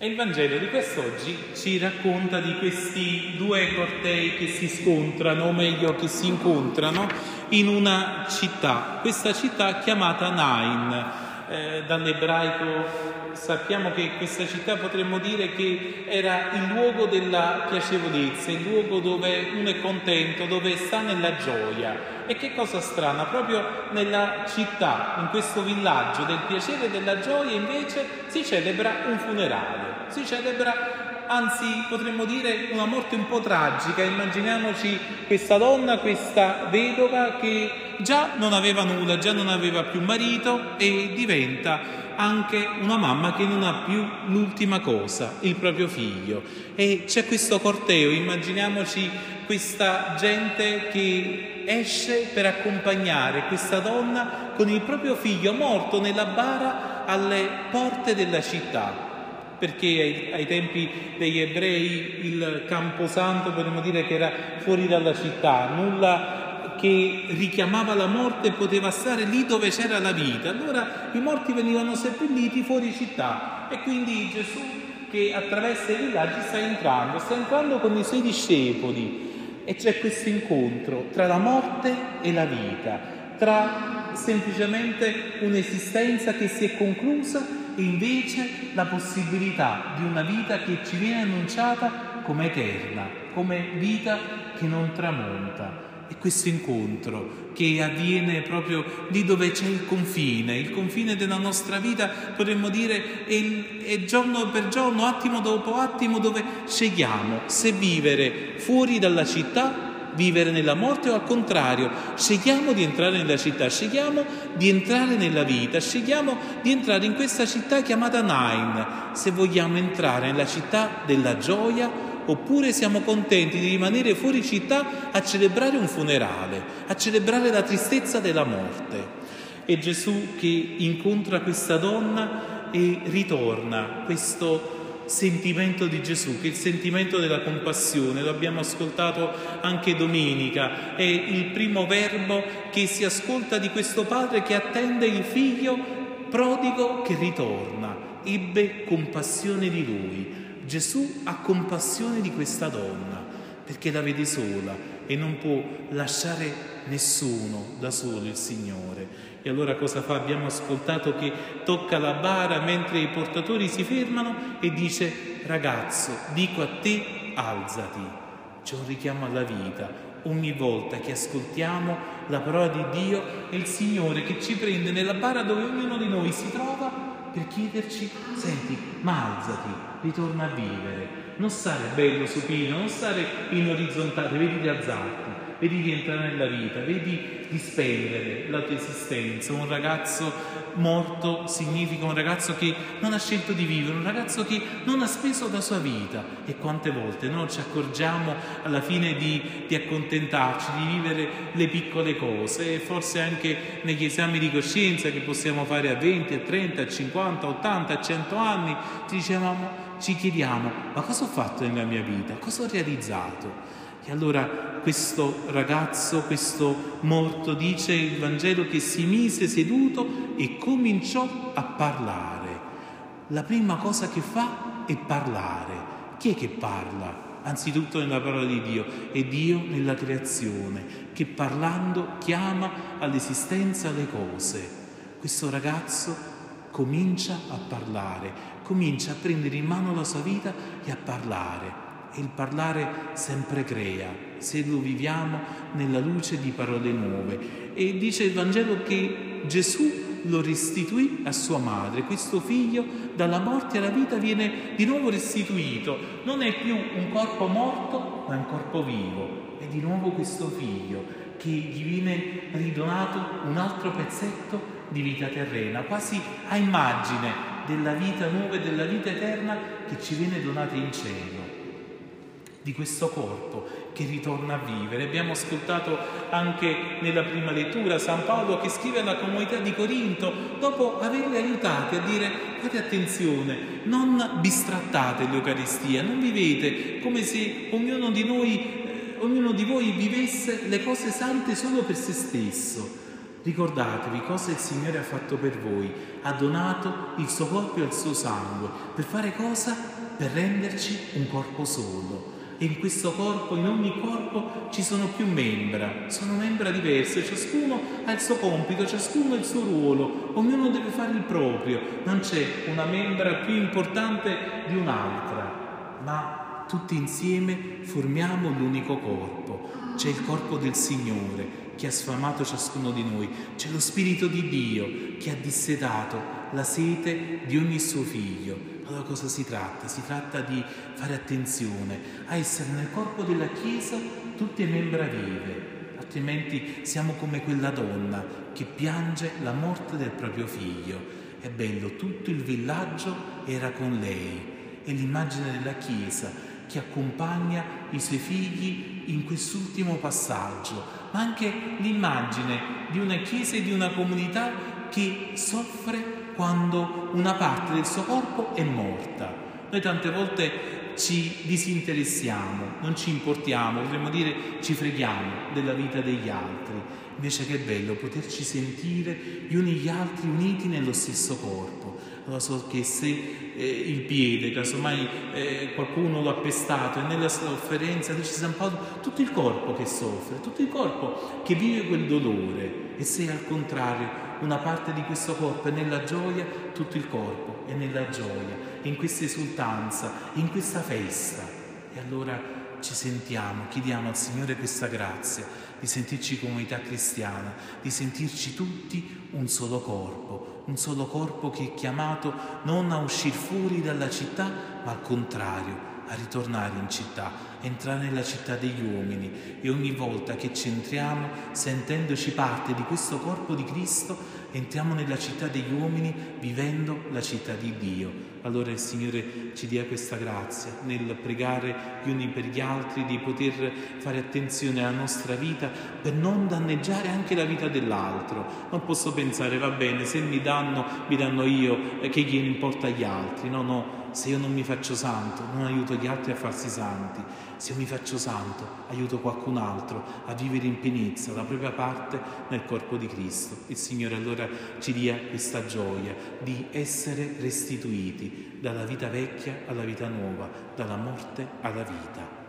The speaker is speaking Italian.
E il Vangelo di quest'oggi ci racconta di questi due cortei che si scontrano, o meglio che si incontrano, in una città, questa città chiamata Nain. Eh, dall'ebraico sappiamo che questa città potremmo dire che era il luogo della piacevolezza, il luogo dove uno è contento, dove sta nella gioia. E che cosa strana, proprio nella città, in questo villaggio del piacere e della gioia invece si celebra un funerale si celebra, anzi potremmo dire una morte un po' tragica. Immaginiamoci questa donna, questa vedova che già non aveva nulla, già non aveva più marito e diventa anche una mamma che non ha più l'ultima cosa, il proprio figlio. E c'è questo corteo, immaginiamoci questa gente che esce per accompagnare questa donna con il proprio figlio morto nella bara alle porte della città perché ai, tempi degli ebrei il camposanto potremmo dire che era fuori dalla città, nulla che richiamava la morte poteva stare lì dove c'era la vita. Allora i morti venivano seppelliti fuori città e quindi Gesù che attraversa i villaggi sta entrando, sta entrando con i suoi discepoli e c'è questo incontro tra la morte e la vita, tra semplicemente un'esistenza che si è conclusa e invece la possibilità di una vita che ci viene annunciata come eterna, come vita che non tramonta. E questo incontro che avviene proprio lì dove c'è il confine, il confine della nostra vita, potremmo dire, è, è giorno per giorno, attimo dopo attimo, dove scegliamo se vivere fuori dalla città vivere nella morte o al contrario, scegliamo di entrare nella città, scegliamo di entrare nella vita, scegliamo di entrare in questa città chiamata Nain, se vogliamo entrare nella città della gioia oppure siamo contenti di rimanere fuori città a celebrare un funerale, a celebrare la tristezza della morte. E Gesù che incontra questa donna e ritorna. Questo sentimento di Gesù, che è il sentimento della compassione, lo abbiamo ascoltato anche domenica, è il primo verbo che si ascolta di questo padre che attende il figlio prodigo che ritorna, ebbe compassione di lui. Gesù ha compassione di questa donna perché la vede sola e non può lasciare nessuno da solo il Signore. E allora cosa fa? Abbiamo ascoltato che tocca la bara mentre i portatori si fermano e dice ragazzo, dico a te, alzati. C'è un richiamo alla vita. Ogni volta che ascoltiamo la parola di Dio è il Signore che ci prende nella bara dove ognuno di noi si trova per chiederci, senti, ma alzati, ritorna a vivere. Non stare bello supino, non stare in orizzontale, vedi di alzarti vedi di entrare nella vita, vedi di spendere la tua esistenza. Un ragazzo morto significa un ragazzo che non ha scelto di vivere, un ragazzo che non ha speso la sua vita. E quante volte non ci accorgiamo alla fine di, di accontentarci, di vivere le piccole cose, e forse anche negli esami di coscienza che possiamo fare a 20, a 30, a 50, a 80, a 100 anni, ci dicevamo, ci chiediamo, ma cosa ho fatto nella mia vita? Cosa ho realizzato? E allora questo ragazzo, questo morto, dice il Vangelo che si mise seduto e cominciò a parlare. La prima cosa che fa è parlare. Chi è che parla? Anzitutto nella parola di Dio, è Dio nella creazione, che parlando chiama all'esistenza le cose. Questo ragazzo comincia a parlare, comincia a prendere in mano la sua vita e a parlare. Il parlare sempre crea, se lo viviamo nella luce di parole nuove. E dice il Vangelo che Gesù lo restituì a sua madre, questo figlio dalla morte alla vita viene di nuovo restituito, non è più un corpo morto ma un corpo vivo, è di nuovo questo figlio che gli viene ridonato un altro pezzetto di vita terrena, quasi a immagine della vita nuova e della vita eterna che ci viene donata in cielo di questo corpo che ritorna a vivere. Abbiamo ascoltato anche nella prima lettura San Paolo che scrive alla comunità di Corinto, dopo averli aiutati a dire fate attenzione, non bistrattate l'Eucaristia, non vivete come se ognuno di noi, eh, ognuno di voi vivesse le cose sante solo per se stesso Ricordatevi cosa il Signore ha fatto per voi. Ha donato il suo corpo e il suo sangue. Per fare cosa? Per renderci un corpo solo. E in questo corpo, in ogni corpo, ci sono più membra, sono membra diverse, ciascuno ha il suo compito, ciascuno ha il suo ruolo, ognuno deve fare il proprio, non c'è una membra più importante di un'altra, ma tutti insieme formiamo l'unico corpo. C'è il corpo del Signore che ha sfamato ciascuno di noi, c'è lo Spirito di Dio che ha dissetato la sete di ogni suo figlio. Allora cosa si tratta? Si tratta di fare attenzione a essere nel corpo della Chiesa tutte membra vive, altrimenti siamo come quella donna che piange la morte del proprio figlio. È bello, tutto il villaggio era con lei. È l'immagine della Chiesa che accompagna i suoi figli in quest'ultimo passaggio, ma anche l'immagine di una Chiesa e di una comunità che soffre quando una parte del suo corpo è morta. Noi tante volte ci disinteressiamo, non ci importiamo, potremmo dire ci freghiamo della vita degli altri. Invece che bello poterci sentire gli uni gli altri uniti nello stesso corpo. Allora so che se eh, il piede, casomai eh, qualcuno lo ha pestato e nella sofferenza dice San Paolo, tutto il corpo che soffre, tutto il corpo che vive quel dolore. E se al contrario una parte di questo corpo è nella gioia, tutto il corpo è nella gioia, in questa esultanza, in questa festa. E allora ci sentiamo, chiediamo al Signore questa grazia di sentirci comunità cristiana, di sentirci tutti un solo corpo, un solo corpo che è chiamato non a uscire fuori dalla città, ma al contrario, a ritornare in città, entrare nella città degli uomini e ogni volta che ci entriamo, sentendoci parte di questo corpo di Cristo, entriamo nella città degli uomini vivendo la città di Dio. Allora il Signore ci dia questa grazia nel pregare gli uni per gli altri, di poter fare attenzione alla nostra vita per non danneggiare anche la vita dell'altro. Non posso pensare, va bene, se mi danno, mi danno io, che gliene importa agli altri. No, no, se io non mi faccio santo, non aiuto gli altri a farsi santi. Se io mi faccio santo, aiuto qualcun altro a vivere in pienezza la propria parte nel corpo di Cristo. Il Signore allora ci dia questa gioia di essere restituiti dalla vita vecchia alla vita nuova, dalla morte alla vita.